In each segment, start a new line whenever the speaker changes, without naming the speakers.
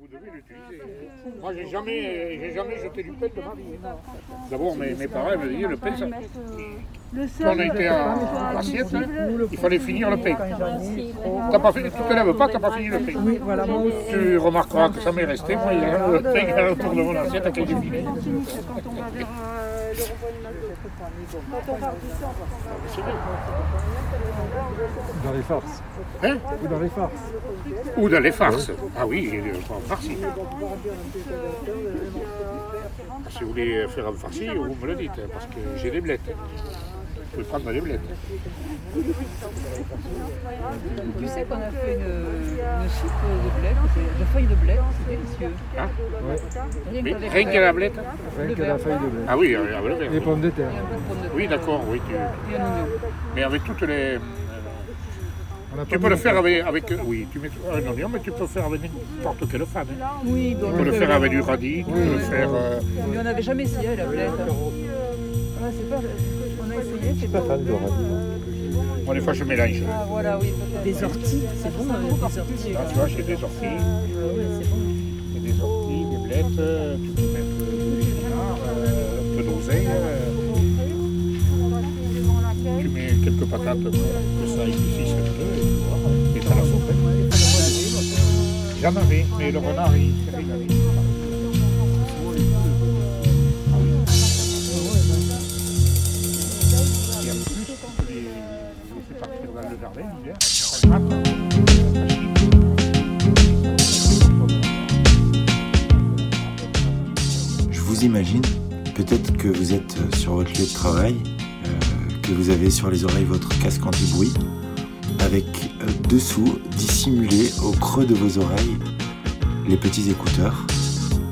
vous devez l'utiliser. Moi, j'ai jamais, j'ai jamais jeté du pain de ma vie. D'abord, mes, mes parents me disaient le pain, ça. Quand on était en assiette, hein, il fallait finir le pain. T'as pas fini, tu te lèves pas, t'as pas fini le pain. Tu remarqueras que ça m'est resté. Moi, il y a le pain qui est autour de mon assiette à quel j'ai fini.
Dans les farces.
Hein
Ou dans les farces.
Ou dans les farces. Ah oui, en farci. Si vous voulez faire un farci, vous me le dites, hein, parce que j'ai des blettes. Pouvez prendre des blettes.
Tu sais qu'on a fait une, une soupe de blé, de feuilles de blé, c'est délicieux.
Hein
Ouais.
Rien
Mais rien
la-
qu'à la blette
Rien que la feuille de blé.
Ah oui, avec le verre.
Les pommes de terre.
Oui, d'accord, oui. Tu... Mais avec toutes les. euh, Tu peux le faire avec, avec. Oui, tu mets un oignon, mais tu peux le faire avec n'importe quelle fan. hein.
Oui,
Tu
donc
peux le
euh,
faire avec du radis, tu peux le faire. euh,
Mais on n'avait jamais essayé la blette. Ah, c'est pas, on a essayé, c'est pas.
fan de radis.
Bon, des fois, je mélange.
Ah voilà, oui. peut-être.
Des orties, c'est bon des orties.
Là, tu vois, j'ai des orties,
Ah ouais, c'est bon.
j'ai des orties, des blettes, euh, tu peux mettre euh, du pinard, euh, un peu d'oseille. euh, tu mets quelques patates pour que ça épaississe un peu et tu vois, et t'as la hein. J'en avais, mais le renard, il s'est régalé.
Je vous imagine, peut-être que vous êtes euh, sur votre lieu de travail, euh, que vous avez sur les oreilles votre casque anti-bruit, avec euh, dessous, dissimulé au creux de vos oreilles, les petits écouteurs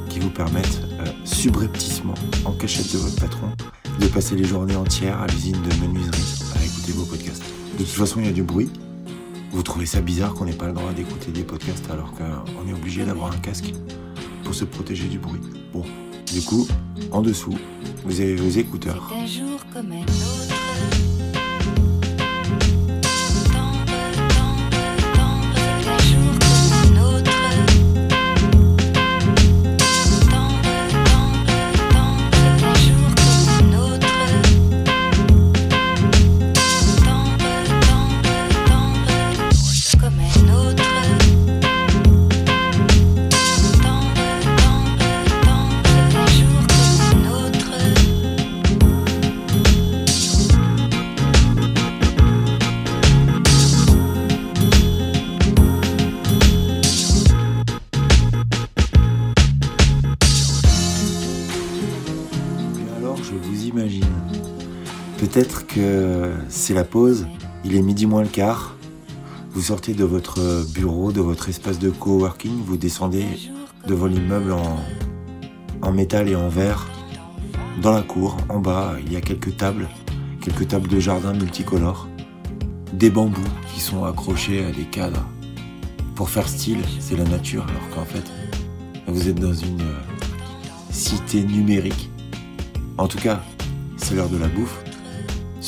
qui vous permettent, subrepticement, en cachette de votre patron, de passer les journées entières à l'usine de menuiserie à écouter vos podcasts. De toute façon, il y a du bruit. Vous trouvez ça bizarre qu'on n'ait pas le droit d'écouter des podcasts alors qu'on est obligé d'avoir un casque pour se protéger du bruit? Bon, du coup, en dessous, vous avez vos écouteurs.
Un jour.
Peut-être que c'est la pause, il est midi moins le quart. Vous sortez de votre bureau, de votre espace de coworking, vous descendez devant l'immeuble en, en métal et en verre. Dans la cour, en bas, il y a quelques tables, quelques tables de jardin multicolores, des bambous qui sont accrochés à des cadres. Pour faire style, c'est la nature, alors qu'en fait, vous êtes dans une euh, cité numérique. En tout cas, c'est l'heure de la bouffe.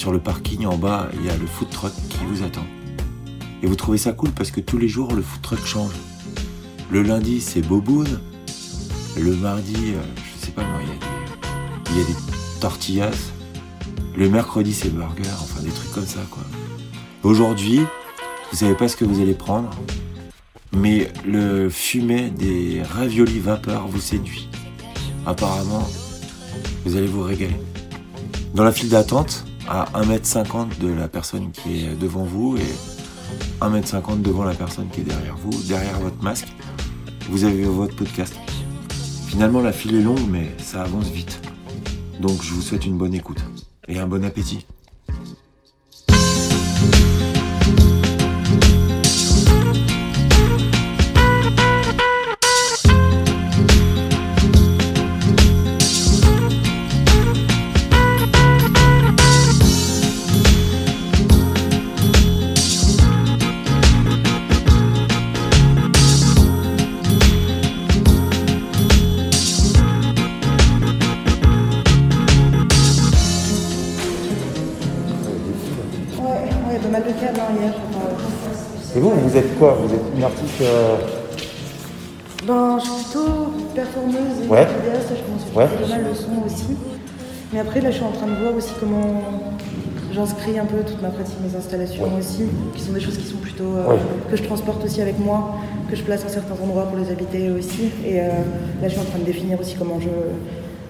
Sur le parking en bas, il y a le food truck qui vous attend. Et vous trouvez ça cool parce que tous les jours, le food truck change. Le lundi, c'est Boboon. Le mardi, euh, je sais pas moi, il y a des, tortillas. Le mercredi, c'est burger. Enfin, des trucs comme ça, quoi. Aujourd'hui, vous savez pas ce que vous allez prendre. Mais le fumet des raviolis vapeur vous séduit. Apparemment, vous allez vous régaler. Dans la file d'attente, à 1m50 de la personne qui est devant vous et 1m50 devant la personne qui est derrière vous, derrière votre masque, vous avez votre podcast. Finalement, la file est longue, mais ça avance vite. Donc, je vous souhaite une bonne écoute et un bon appétit.
Plutôt performeuse et
Ouais.
vidéaste, je commence à utiliser pas mal le son aussi. Mais après, là, je suis en train de voir aussi comment j'inscris un peu toute ma pratique, mes installations aussi, qui sont des choses qui sont plutôt. euh,
Ouais.
que je transporte aussi avec moi, que je place en certains endroits pour les habiter aussi. Et euh, là, je suis en train de définir aussi comment je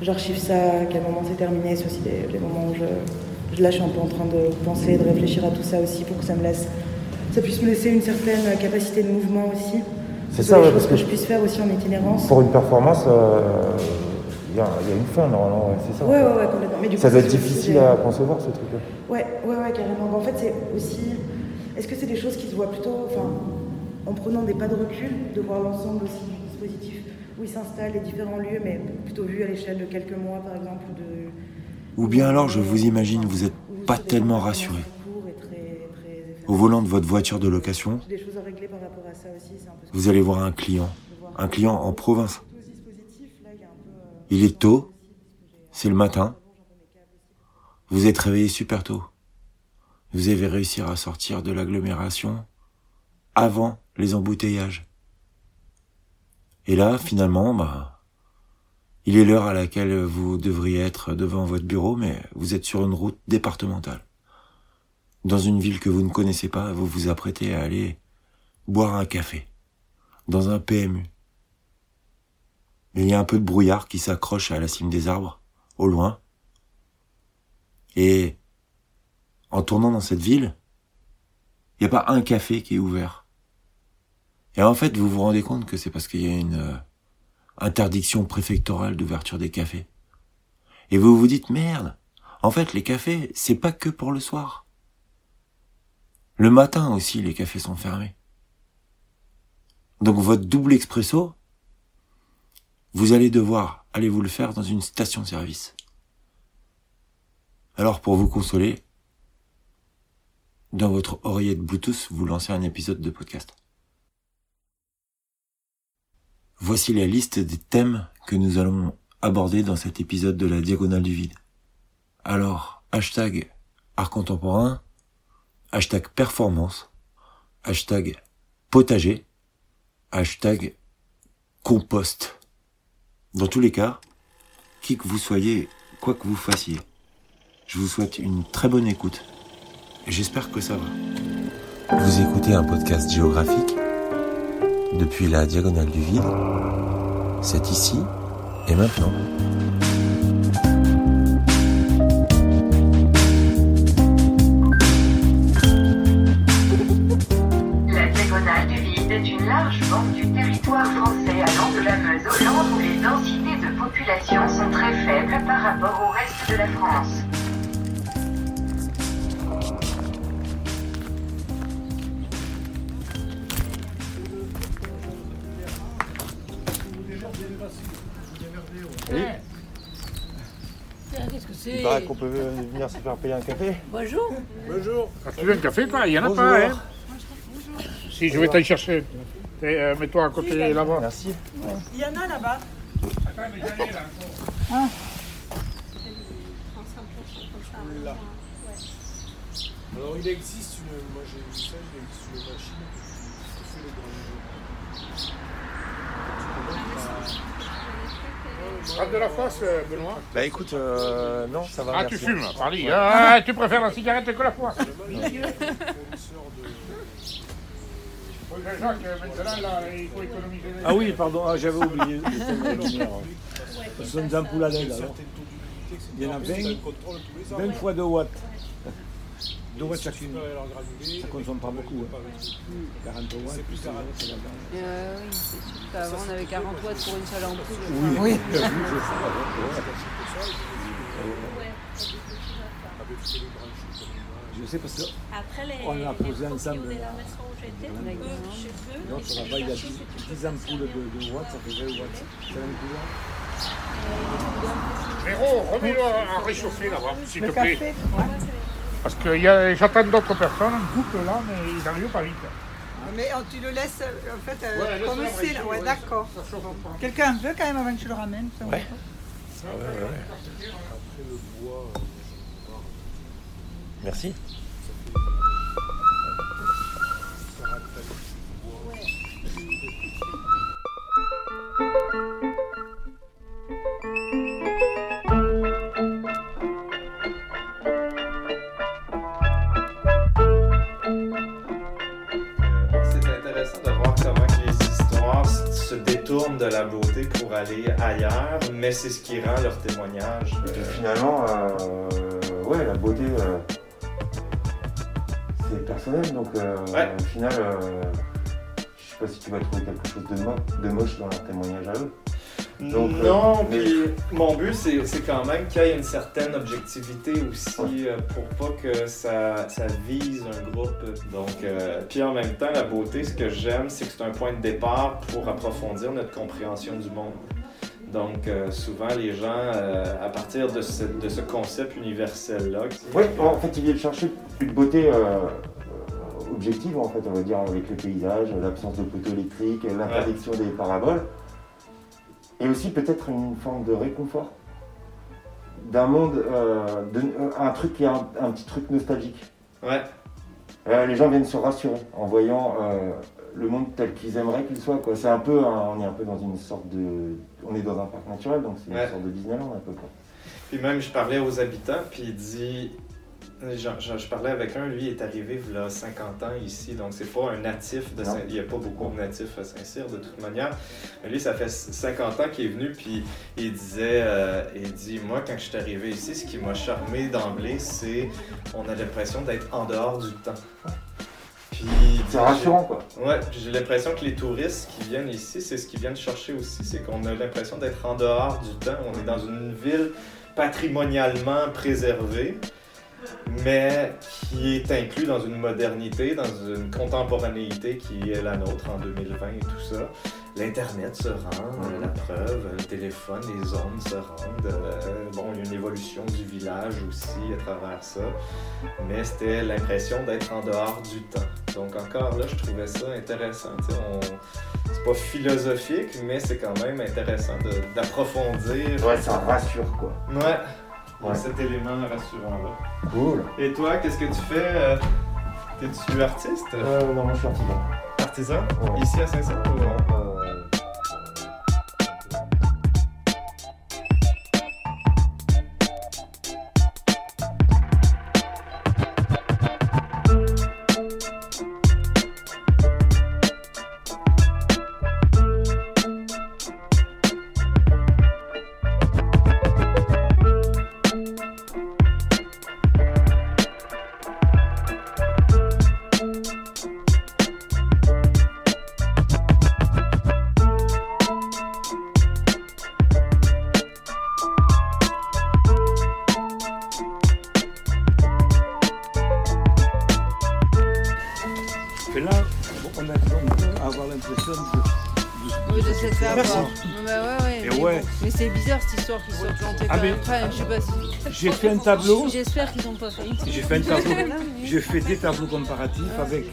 j'archive ça, à quel moment c'est terminé, c'est aussi des, des moments où je, je. Là, je suis un peu en train de penser, de réfléchir à tout ça aussi pour que ça me laisse. Ça puisse me laisser une certaine capacité de mouvement aussi.
C'est
Ce
ça, parce
que
que
je puisse faire aussi en itinérance.
pour une performance, euh, il y, a il y a une fin normalement, ouais, c'est ça.
Ouais, ouais, ouais, complètement. Mais du
Ça
coup,
doit être difficile à concevoir ce truc-là.
Ouais, ouais, ouais, carrément. En fait, c'est aussi. Est-ce que c'est des choses qui se voient plutôt, enfin, en prenant des pas de recul, de voir l'ensemble aussi du dispositif où il s'installe, les différents lieux, mais plutôt vu à l'échelle de quelques mois, par exemple, ou de.
Ou bien alors, je vous imagine, vous n'êtes pas tellement rassuré. Au volant de votre voiture de location, vous allez voir un client, un client en province.
Euh,
Il est tôt, c'est le matin, vous êtes réveillé super tôt. Vous avez réussi à sortir de l'agglomération avant les embouteillages. Et là, finalement, bah, il est l'heure à laquelle vous devriez être devant votre bureau, mais vous êtes sur une route départementale. Dans une ville que vous ne connaissez pas, vous vous apprêtez à aller boire un café. Dans un PMU. Il y a un peu de brouillard qui s'accroche à la cime des arbres, au loin. Et en tournant dans cette ville, il n'y a pas un café qui est ouvert. Et en fait, vous vous rendez compte que c'est parce qu'il y a une euh, interdiction préfectorale d'ouverture des cafés. Et vous vous dites, merde, en fait, les cafés, c'est pas que pour le soir. Le matin aussi, les cafés sont fermés. Donc votre double expresso, vous allez devoir aller vous le faire dans une station-service. Alors pour vous consoler, dans votre oreillette Bluetooth, vous lancez un épisode de podcast. Voici la liste des thèmes que nous allons aborder dans cet épisode de la Diagonale du Vide. Alors, hashtag art contemporain, hashtag performance, hashtag potager, hashtag compost. Dans tous les cas, qui que vous soyez, quoi que vous fassiez, je vous souhaite une très bonne écoute. J'espère que ça va. Vous écoutez un podcast géographique depuis la diagonale du vide. C'est ici et maintenant.
Sont très faibles par rapport au reste de la France.
Qu'est-ce que c'est
Il paraît qu'on peut venir se faire payer un café.
Bonjour.
Quand tu veux un café, toi, il n'y en a pas, hein Si, je vais t'aller chercher. Euh, Mets-toi à côté là-bas.
Merci.
Il y en a là-bas.
Alors il existe une. Moi j'ai vu ça, il existe une machine qui fait les grands
Rate de la face, euh, Benoît.
Bah écoute, euh, non, ça va.
Ah,
merci.
tu fumes, pardi. Ah, tu préfères la cigarette que la foisse. Oui, Jacques, maintenant, là, il faut économiser. les-
Ah oui, pardon, ah, j'avais oublié des ampoules à LED alors. Il y en a 20, 20 fois 2 watts. 2 watts chacune. Ça consomme pas beaucoup. Hein. 40 watts, plus 40 watts, c'est la base.
Euh, oui, c'est sûr qu'avant on avait 40 watts pour une seule ampoule.
Oui. Je sais parce que
Après, les,
On a posé
les
ensemble,
de la maison où j'étais,
Avec
eux,
un-
chez eux,
l'autre là-bas, il y a
cherchaient
10,
cette
10 ampoules de, de watts, ça fait 20 watts. C'est la même couleur
Véro, remets-le à réchauffer là-bas, s'il te plaît. Parce que y a- j'attends d'autres personnes, un couple là, mais ils n'arrivent pas vite.
Mais oh, tu le laisses euh, en fait euh,
Ouais,
comme c'est là. Ouais,
ouais,
d'accord. Quelqu'un veut quand même avant que je le ramène ça
Ouais. Merci.
C'est intéressant de voir comment les histoires se détournent de la beauté pour aller ailleurs, mais c'est ce qui rend leur témoignage. Euh,
finalement, euh, la beauté... Euh, donc euh,
Ouais.
au final, euh, je sais pas si tu vas trouver quelque chose de, mo- de moche dans leur témoignage à eux. Donc, euh,
non,
mais-
puis mon but, c'est quand même qu'il y ait une certaine objectivité aussi euh, pour pas que ça, ça vise un groupe. Donc, euh, puis en même temps, la beauté, ce que j'aime, c'est que c'est un point de départ pour approfondir notre compréhension du monde. Donc, euh, souvent, les gens, euh, à partir de ce, de ce concept universel-là,
Oui, en fait, ils viennent chercher une beauté objective, en fait, on va dire, avec les paysages, l'absence de poteaux électriques, l'interdiction des paraboles. Et aussi peut-être une forme de réconfort d'un monde, euh, de- euh, un truc qui est un, un petit truc nostalgique.
Ouais.
Euh, les gens viennent se rassurer en voyant euh, le monde tel qu'ils aimeraient qu'il soit. quoi. C'est un peu, un- on est un peu dans une sorte de, on est dans un parc naturel, donc c'est
Ouais.
une sorte de Disneyland un peu. Quoi.
Puis même, je parlais aux habitants, puis il dit. Je, je- je parlais avec un, lui, il est arrivé il y a 50 ans ici, donc c'est pas un natif de. Saint... Il n'y a pas beaucoup de natifs à Saint-Cyr de toute manière. Mais lui, ça fait 50 ans qu'il est venu, puis il disait, euh, il dit, moi, quand je suis arrivé ici, ce qui m'a charmé d'emblée, c'est on a l'impression d'être en dehors du temps. Puis,
C'est rassurant, quoi.
Ouais, j'ai l'impression que les touristes qui viennent ici, c'est ce qu'ils viennent chercher aussi, c'est qu'on a l'impression d'être en dehors du temps. On est dans une ville patrimonialement préservée, mais qui est inclus dans une modernité, dans une contemporanéité qui est la nôtre en 2020 et tout ça. L'Internet se rend, euh, la preuve, le téléphone, les ondes se rendent. euh, bon, il y a une évolution du village aussi à travers ça, mais c'était l'impression d'être en dehors du temps. Donc encore là, je trouvais ça intéressant. on- C'est pas philosophique, mais c'est quand même intéressant de- d'approfondir.
Ouais, ça rassure, quoi.
Ouais. Il y a
Ouais.
cet élément rassurant-là.
Cool.
Et toi, qu'est-ce que tu fais euh, T'es-tu artiste?
Euh, non, moi je suis artisan.
Artisan?
Ouais.
Ici à Saint-Cyr ou-
peut avoir l'impression de,
Oui, de cette voir. Bah ouais, ouais.
Et
mais,
ouais.
bon. mais c'est bizarre cette histoire qu'ils soient plantés
Ah,
quand même. Enfin, je sais pas si.
J'ai fait un tableau.
J'espère qu'ils ont pas failli.
J'ai fait un tableau. J'ai fait des tableaux comparatifs avec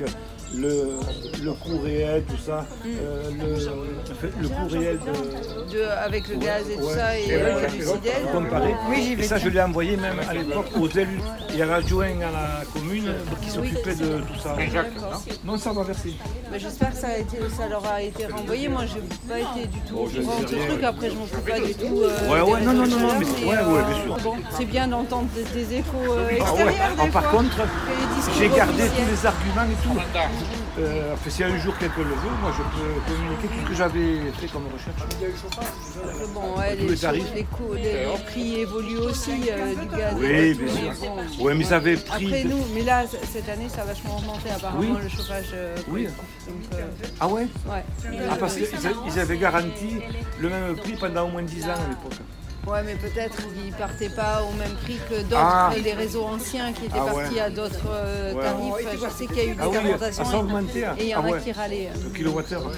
le, le coût réel, tout ça, euh, le, le coût réel de,
De, avec le gaz et tout
Ouais.
ça et
Et
euh,
comparé.
Oui, j'y
Et
vais.
ça, je l'ai envoyé même à l'époque aux élus et à l'adjoint à la commune qui s'occupait de tout ça. Non, ça va verser.
Bah, J'espère que ça, a été, ça leur a été renvoyé. Moi, j'ai pas été du tout
Bon,
au
je
courant
sais
de ce truc. Après, je m'en fous pas du tout. euh,
Ouais, ouais, non, non, non, mais-
mais,
ouais, ouais, bien
euh,
sûr.
Bon, c'est bien d'entendre des, des échos euh,
Ah ouais.
extérieurs.
Ah, par
fois,
contre, j'ai gardé tous les arguments et tout. Euh, si un jour quelqu'un le veut, moi je peux communiquer tout ce que j'avais fait comme recherche.
Bon, ouais, les,
les tarifs.
les coûts- les- les prix évoluent aussi euh, du gaz.
Oui, bien sûr.
mais bon.
Ouais, mais ils avaient pris
Après
de-
nous, mais là, cette année, ça a vachement augmenté apparemment
Oui.
le chauffage. euh,
Oui.
Donc,
Ah ouais?
ouais.
Ah, parce qu'ils ils avaient garanti le même prix pendant au moins 10 ans à l'époque.
Ouais, mais peut-être qu'ils partaient pas au même prix que d'autres,
Ah.
les réseaux anciens qui étaient
Ah ouais.
partis à d'autres euh,
Ouais.
tarifs. Je sais qu'il y a eu des
Ah oui,
augmentations
ça a augmenté, hein.
et il y en
Ah
a
ouais.
qui râlaient.
Le kilowattheure.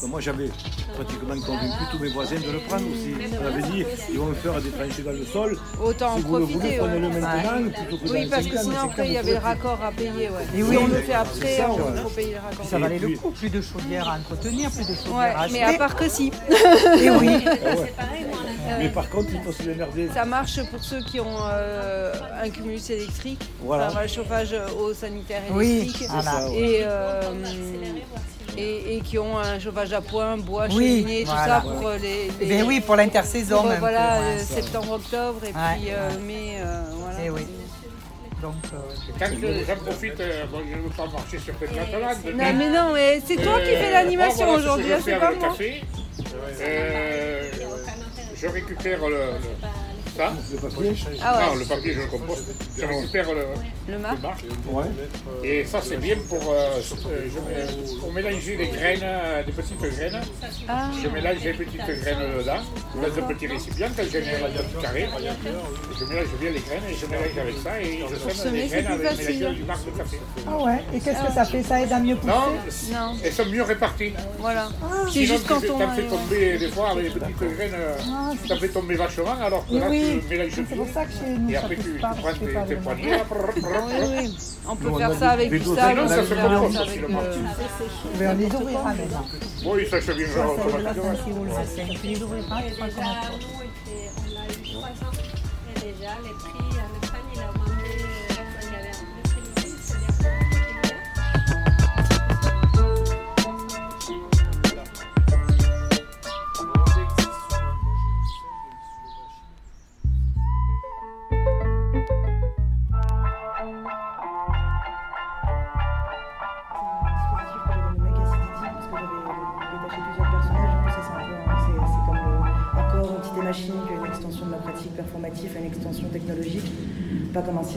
Donc moi j'avais pratiquement convaincu tous mes voisins de le prendre aussi. On avait dit, ils vont me faire des tranchées dans le sol.
Autant en
si vous le
profiter.
voulez, prenez-le
ouais.
maintenant plutôt que
Oui,
dans
parce que sinon après il y avait le raccord à payer. Ouais.
Et
si
oui,
on le
mais
fait après,
ça, ouais.
faut payer le raccord.
Ça valait le coup, plus de chaudières à entretenir, plus de chaudières
Ouais,
à
mais
acheter.
à part que si.
Et oui.
Ah ouais. Mais par contre, il faut se démerder.
Ça marche pour ceux qui ont euh, un cumulus électrique,
Voilà.
le chauffage eau sanitaire électrique,
c'est ça, ouais.
et, euh, et, et qui ont un chauffage à point, bois,
Oui,
cheminée, tout
voilà.
ça pour euh, les,
Eh
les-
ben oui, pour l'intersaison
pour,
même.
Voilà,
Ouais.
euh, septembre-octobre et
Ouais,
puis euh,
ouais.
mai, euh, voilà.
Eh oui. Donc, euh,
Quand je- j'en profite, euh, bon, je ne veux pas marcher sur cette plate-là.
Non mais non, mais c'est toi qui fais l'animation aujourd'hui, hein, c'est pas moi.
Café, Euh, je récupère le, ça.
Le papier
Ah ouais.
Non, le papier, je le composte. Je récupère le,
Le marc.
Ouais.
Et ça, c'est bien pour, euh, euh, je pour mélanger les graines, euh, des petites graines.
Ah.
Je mélange les petites graines dedans, dans un petit récipient, quand j'ai un petit carré. Je mélange bien les graines et je mélange avec ça et je sème
Semer,
les
c'est
graines avec du marc de café.
Ah ouais, et qu'est-ce que ça fait? Ça aide à mieux pousser?
Non,
Non.
elles sont mieux réparties.
Voilà. C'est
Sinon,
juste quand
tu
on.
t'en fais
ouais.
tomber des fois avec les petites graines, euh,
Ah,
ça fait tomber vachement alors que là
oui,
tu mélanges
c'est
bien.
pour ça que chez nous,
Et
ça
après tu,
pousse
tu
pas,
prends
parce que
tes,
c'est pas
tes
vraiment-
poignets. là, brrr, brrr,
Oui, oui. On peut
on
faire ça avec du
doigts.
sable,
Non,
on
ça
peut
se
faire
composte
ça avec.
facilement.
euh,
Je vais les ouvrir à maintenant.
Oui, ça se automatiquement.
Tu les ouvriras, tu comme
on a eu déjà, prix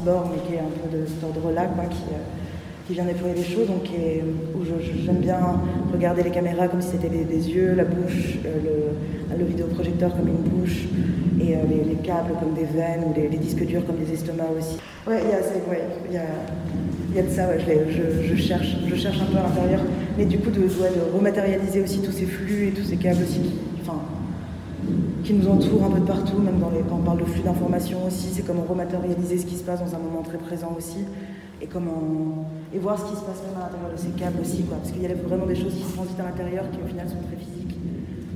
mais qui est un peu de cet ordre-là, quoi, qui, euh, qui vient déployer les choses, donc où j'aime bien regarder les caméras comme si c'était des, yeux, la bouche, euh, le, vidéoprojecteur comme une bouche, et euh, les, les câbles comme des veines, ou les, disques durs comme des estomacs aussi. Ouais, il y a, y a, de ça, je, cherche, je cherche un peu à l'intérieur, mais du coup de, ouais, de rematérialiser aussi tous ces flux et tous ces câbles aussi qui nous entourent un peu de partout, même dans les, quand on parle de flux d'informations aussi, c'est comment rematérialiser ce qui se passe dans un moment très présent aussi, et comment et voir ce qui se passe même à l'intérieur de ces câbles aussi, quoi, parce qu'il y a vraiment des choses qui transitent à l'intérieur qui au final sont très physiques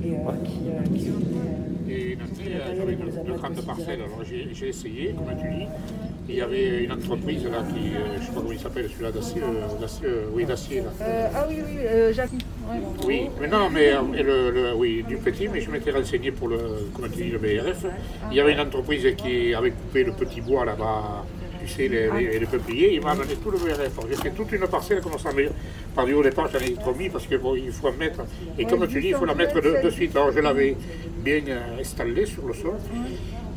et euh, qui, euh, qui sont euh,
Et Nancy, j'avais deux, deux grandes parcelles. Alors j'ai essayé, comme tu dis. Et Il y avait une entreprise là qui, euh, je ne sais pas comment il s'appelle, celui-là d'acier, euh, d'acier, oui d'acier là.
Euh, ah oui, oui, euh, Jacques.
Oui, mais non, mais euh, le, le- oui, du petit, mais je m'étais renseigné pour le, comment tu dis, le BRF. Il y avait une entreprise qui avait coupé le petit bois là-bas, tu sais, les, les, les peupliers, il m'a amené tout le BRF. J'ai fait toute une parcelle comme ça, mais par du haut départ, j'en ai trop mis parce qu'il faut en mettre. Et comme tu dis, il faut la mettre de, de suite. Alors je l'avais bien euh, installée sur le sol.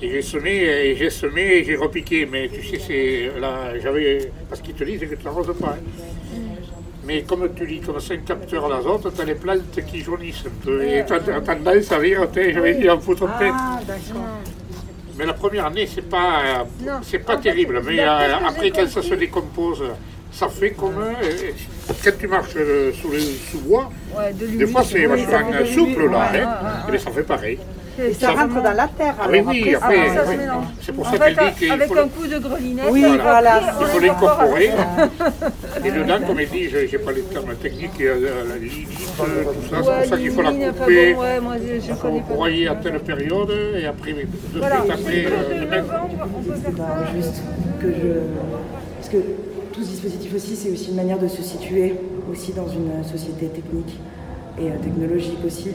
Et j'ai semé, et j'ai semé, et j'ai repiqué, mais tu sais, c'est là, j'avais, parce qu'ils te disent que tu n'arroses pas. hein. Mais comme tu dis, comme c'est un capteur d'azote, tu as les plantes qui jaunissent un peu. Et tu as tendance à dire, je vais dire en foutre tête.
Ah, d'accord.
Mais la première année, c'est pas, euh, c'est pas
fait,
terrible. Mais euh, après, quand ça se décompose, ça fait comme. euh, quand tu marches euh, sous le sous-bois,
Ouais, de
des fois c'est
oui,
vachement souple là.
ouais,
hein.
ouais,
Eh bien, ça fait pareil.
Et ça rentre dans la terre
Ah
alors.
oui, oui,
après,
après,
ça-
ça se
oui.
mélange.
C'est pour
En
ça
fait,
qu'elle dit qu'il
avec
faut
un
le-
coup de grelinette,
Oui,
après,
voilà,
on
il faut
l'incorpore
l'incorporer.
avec-
Et dedans, comme elle dit, je n'ai pas les termes techniques, il y a la lignite, tout ça, c'est pour
Ouais,
ça qu'il faut la couper.
ouais,
Il faut broyer à telle période et après, de
Voilà,
suite après,
que
euh,
de
le mettre.
juste que je. Parce que dispositif aussi, c'est aussi une manière de se situer aussi dans une société technique et euh, technologique aussi,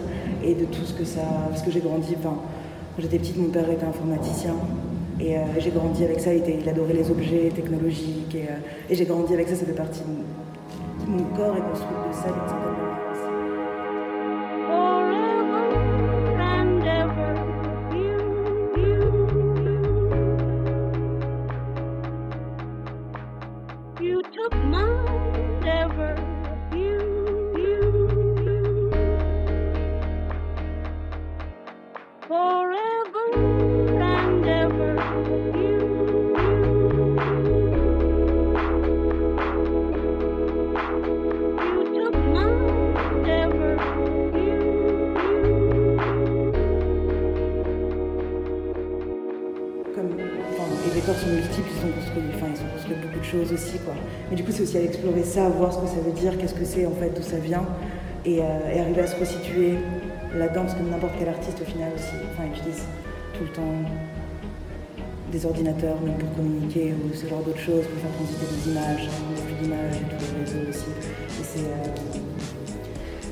et de tout ce que ça. Parce que j'ai grandi, enfin, quand j'étais petite, mon père était informaticien. Et euh, j'ai grandi avec ça, il, adorait les objets technologiques. Et, euh, et j'ai grandi avec ça, ça fait partie de mon, corps est construit de ça explorer ça, voir ce que ça veut dire, qu'est-ce que c'est en fait, d'où ça vient, et, euh, et arriver à se resituer là-dedans, parce que n'importe quel artiste au final aussi, enfin, utilise tout le temps des ordinateurs, même pour communiquer ou ce genre d'autres choses, pour faire transiter des images, hein, des flux d'images et tout, les réseaux aussi.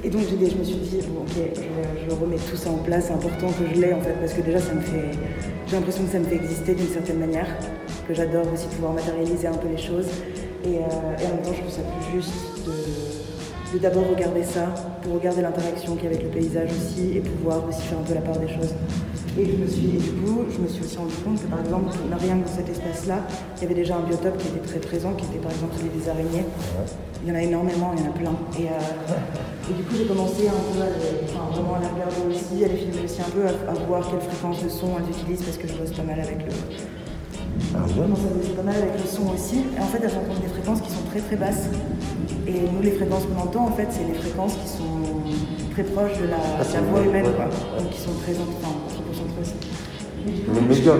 Et euh, donc je me suis dit, bon, ok, je, je remets tout ça en place, c'est important que je l'ai en fait, parce que déjà ça me fait, j'ai l'impression que ça me fait exister d'une certaine manière, que j'adore aussi pouvoir matérialiser un peu les choses. Et, euh, et en même temps, je trouve ça plus juste de, d'abord regarder ça, pour regarder l'interaction qu'il y a avec le paysage aussi, et pouvoir aussi faire un peu la part des choses. Et, du coup, je me suis aussi rendu compte que par exemple, rien que dans cet espace-là, il y avait déjà un biotope qui était très présent, qui était par exemple celui des araignées. Il y en a énormément, il y en a plein. Et, euh, du coup, j'ai commencé un peu à enfin, vraiment à les regarder aussi, à les filmer aussi un peu, à, à voir quelle fréquence de son elles utilisent, parce que je bosse pas mal avec le, je commence à bosser pas mal avec le son aussi. Et en fait, elles entendent des fréquences qui sont très très basses. Et nous, les fréquences qu'on entend, en fait, c'est les fréquences qui sont très proches de la, de la voix humaine, quoi. Donc, qui sont très enfin, concentrées aussi.
Le médium,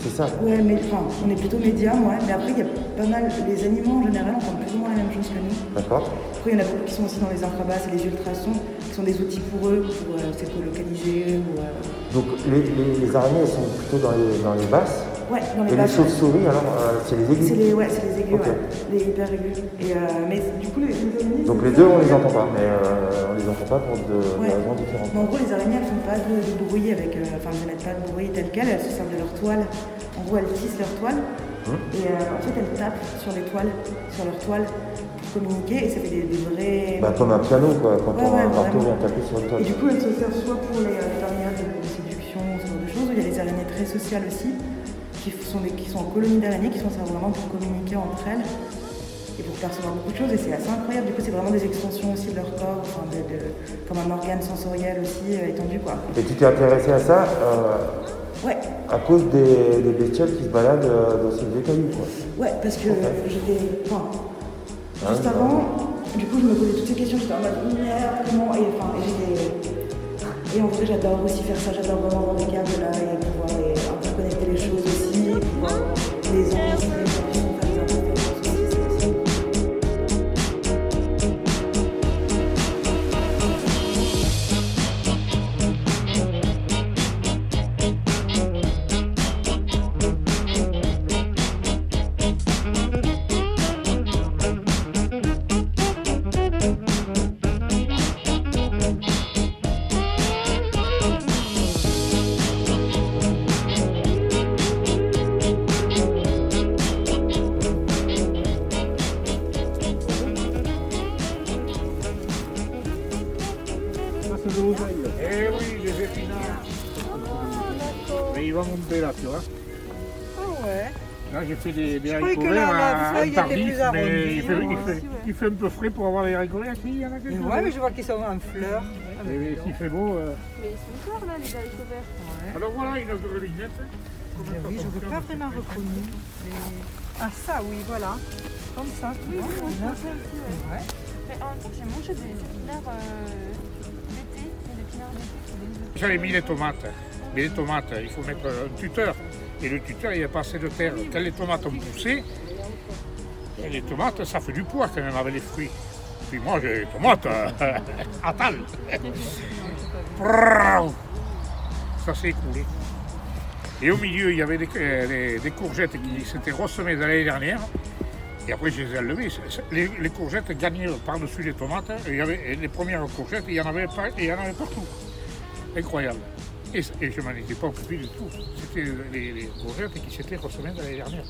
c'est ça
Ouais, mais enfin, on est plutôt médium, ouais. Mais après, il y a pas mal. Les animaux en général entendent plus ou moins la même chose que nous.
D'accord.
Après, il y en a beaucoup qui sont aussi dans les infrabasses et les ultrasons, qui sont des outils pour eux, pour euh, s'écolocaliser ou. euh,
Donc les, les- les araignées, elles sont plutôt dans les, dans les basses.
Ouais, dans les
Et
basses,
les chauves-souris, alors, euh, c'est les aigus
les, ouais, c'est les aigus, ouais. Les hyper aigus. Et euh, mais du coup, les, les araignées.
Donc les deux, on les entend pas, mais euh, on les entend pas pour de, raisons différentes.
Mais en gros, les araignées, elles font pas de, de bruit avec. euh, Enfin, elles n'émettent pas de bruit tel quel, elles se servent de leur toile. En gros, elles tissent leur toile.
Hum.
Et en fait, elles tapent sur les toiles, sur leur toile, pour communiquer. Et ça fait des, des vrais.
Bah, comme un piano, quoi, quand
Ouais,
on
ouais,
un marteau
vraiment.
vient taper sur le toit.
Et du coup, elles se servent soit pour les périodes de, de séduction, ce genre de choses. Il y a les araignées très sociales aussi, qui sont, des, qui sont en colonie d'araignées, qui s'en servent vraiment pour communiquer entre elles et pour percevoir beaucoup de choses. Et c'est assez incroyable. Du coup, c'est vraiment des extensions aussi de leur corps, enfin, de- de- comme un organe sensoriel aussi euh, étendu, quoi.
Et tu t'es intéressé à ça euh,
Ouais.
à cause des, des bestioles qui se baladent euh, dans ces vieux cailloux, quoi.
Ouais, parce que j'étais. Enfin,
Ah,
juste
bah,
avant, du coup, je me posais toutes ces questions. J'étais en mode merde, comment. Et enfin, et j'étais. Et en vrai, j'adore aussi faire ça. J'adore vraiment voir les câbles là et pouvoir
mais il fait,
hein,
il,
moi
fait,
aussi, ouais.
il fait un peu frais pour avoir les haricots verts. Si, il y en a quelques
Ouais, mais je vois qu'ils sont en fleurs.
Et mais s'il fait beau... euh,
Mais ils sont forts là, les haricots verts.
Alors voilà, une grelinette.
Eh oui, je n'ai pas vraiment reconnu. Ah ça, oui, voilà. Comme ça,
Oui, oui, ça ouais.
Ouais.
Mais en même temps, j'ai mangé des épinards euh, d'été, des épinards d'été. c'est des-
J'avais mis les tomates. Mais les tomates, il faut mettre un tuteur. Et le tuteur, il n'y a pas assez de terre. Quand les tomates ont poussé, les tomates, ça fait du poids quand même avec les fruits. Puis moi, j'ai des tomates euh, à tal. Ça s'est écoulé. Et au milieu, il y avait des, euh, courgettes qui s'étaient ressemées l'année dernière. Et après, je les ai enlevées. Les, courgettes gagnaient par-dessus les tomates. Il y avait, les premières courgettes, il y en avait, partout. Incroyable. Et, et je m'en étais pas occupé du tout. C'était les, courgettes qui s'étaient ressemées l'année dernière.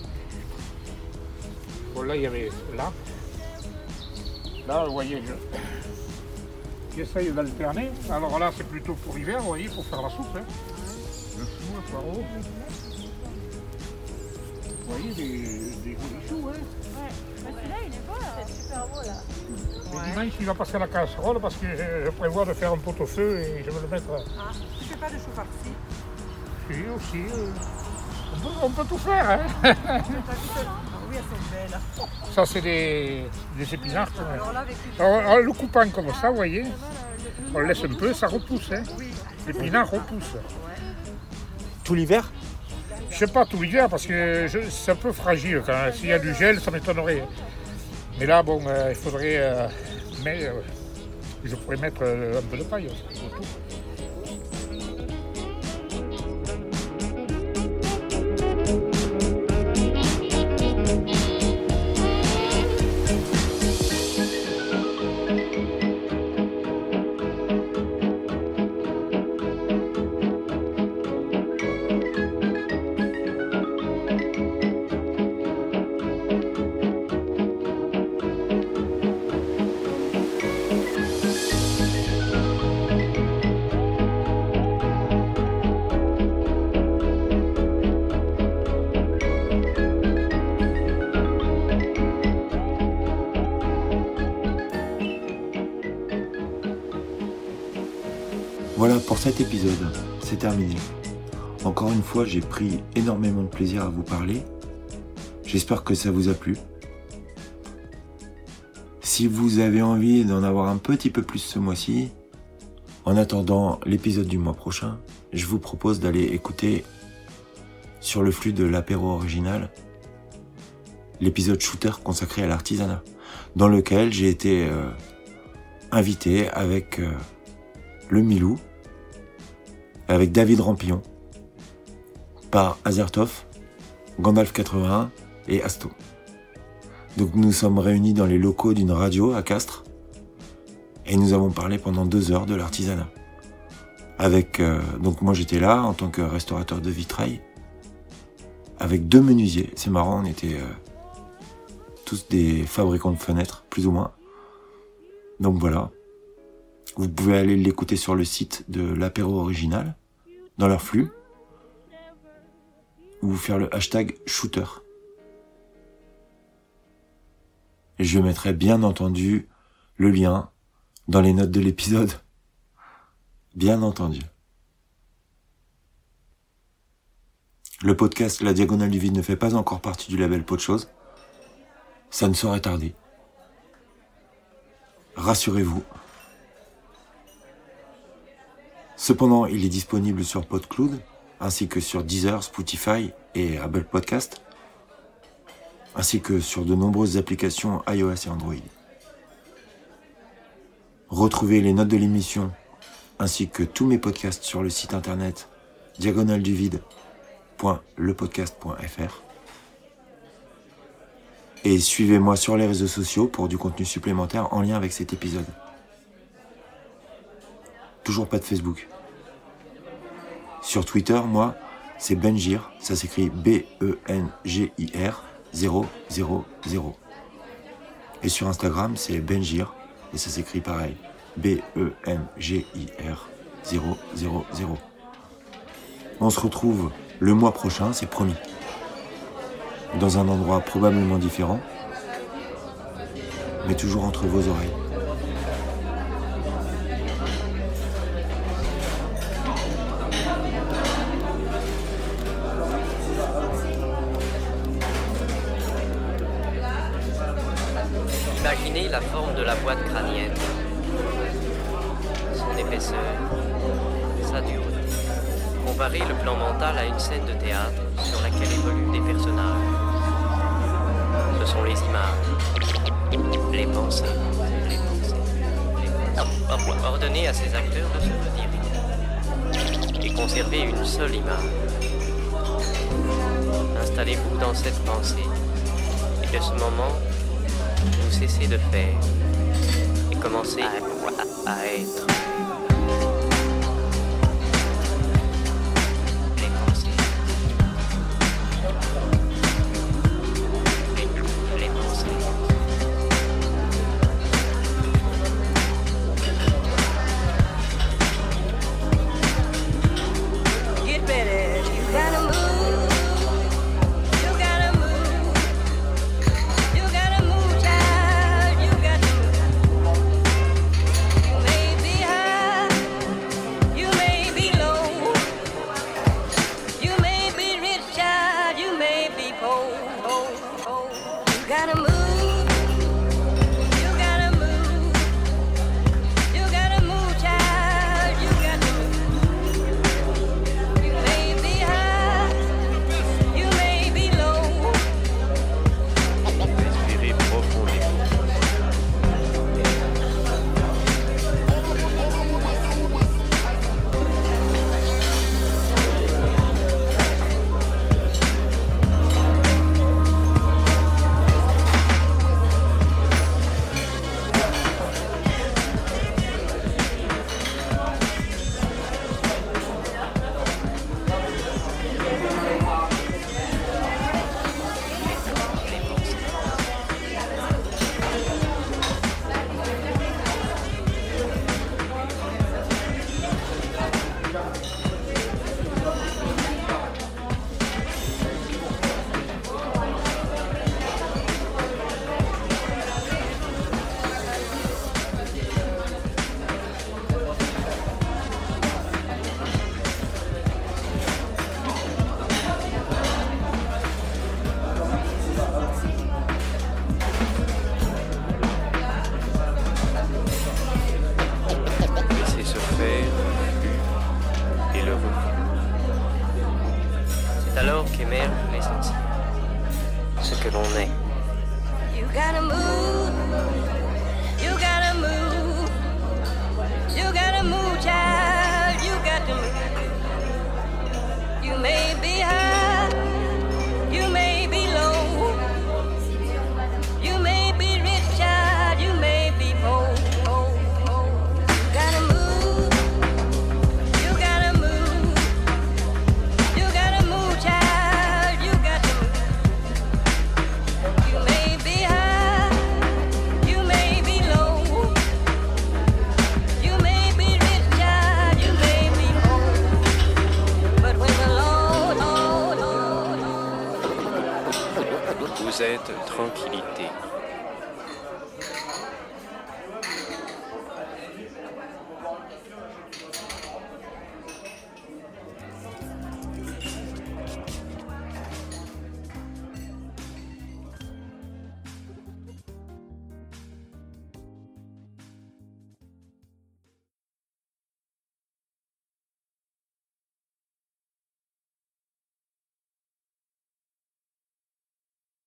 Bon, là, il y avait là. Là, vous voyez, je- j'essaye d'alterner. Alors là, c'est plutôt pour l'hiver, vous voyez, pour faire la soupe. hein. Le chou, le poireau. Vous voyez, des, des jolis choux. Hein.
Ouais, bah, celui-là il est beau là. C'est super beau là.
Le dimanche, il va passer à la casserole parce que je, prévois de faire un pot-au-feu et je vais le mettre.
Ah, tu fais pas de chou farci.
Si, aussi. euh, on, peut, on peut tout faire. Hein.
Ah oui, elles sont belles.
Ça, c'est des, des épinards. quoi.
Alors là, avec une-
Alors, en le coupant comme ça, vous voyez, on le laisse un peu, ça repousse. Hein. L'épinard repousse.
Tout l'hiver?
Je sais pas tout l'hiver parce que je- c'est un peu fragile. quand même. S'il y a du gel, ça m'étonnerait. Mais là, bon, euh, il faudrait. euh, mais euh, je pourrais mettre euh, un peu de paille. autour.
Cet épisode, c'est terminé. Encore une fois, j'ai pris énormément de plaisir à vous parler. J'espère que ça vous a plu. Si vous avez envie d'en avoir un petit peu plus ce mois-ci, en attendant l'épisode du mois prochain, je vous propose d'aller écouter sur le flux de l'apéro original l'épisode shooter consacré à l'artisanat, dans lequel j'ai été euh, invité avec euh, le Milou, avec David Rampillon, par Azertov, Gandalf 81 et Asto. Donc nous sommes réunis dans les locaux d'une radio à Castres et nous avons parlé pendant deux heures de l'artisanat. Avec euh, donc moi j'étais là en tant que restaurateur de vitrail avec deux menuisiers. C'est marrant, on était euh, tous des fabricants de fenêtres, plus ou moins. Donc voilà. Vous pouvez aller l'écouter sur le site de l'apéro original, dans leur flux, ou faire le hashtag shooter. Je mettrai bien entendu le lien dans les notes de l'épisode. Bien entendu. Le podcast La Diagonale du Vide ne fait pas encore partie du label Pot de choses. Ça ne saurait tarder. Rassurez-vous. Cependant, il est disponible sur PodCloud, ainsi que sur Deezer, Spotify et Apple Podcast, ainsi que sur de nombreuses applications iOS et Android. Retrouvez les notes de l'émission ainsi que tous mes podcasts sur le site internet diagonalduvide.lepodcast.fr. Et suivez-moi sur les réseaux sociaux pour du contenu supplémentaire en lien avec cet épisode. Toujours pas de Facebook. Sur Twitter, moi, c'est Benjir, ça s'écrit B-E-N-G-I-R 000. Et sur Instagram, c'est Benjir, et ça s'écrit pareil. B-E-N-G-I-R 000. On se retrouve le mois prochain, c'est promis. Dans un endroit probablement différent, mais toujours entre vos oreilles.
Imaginez la forme de la boîte crânienne, son épaisseur, sa dureté. Comparez le plan mental à une scène de théâtre sur laquelle évoluent des personnages. Ce sont les images, les pensées, les pensées, les pensées. Ordonnez à ces acteurs de se retirer et conservez une seule image. Installez-vous dans cette pensée et de ce moment, vous cessez de faire et commencez à, être.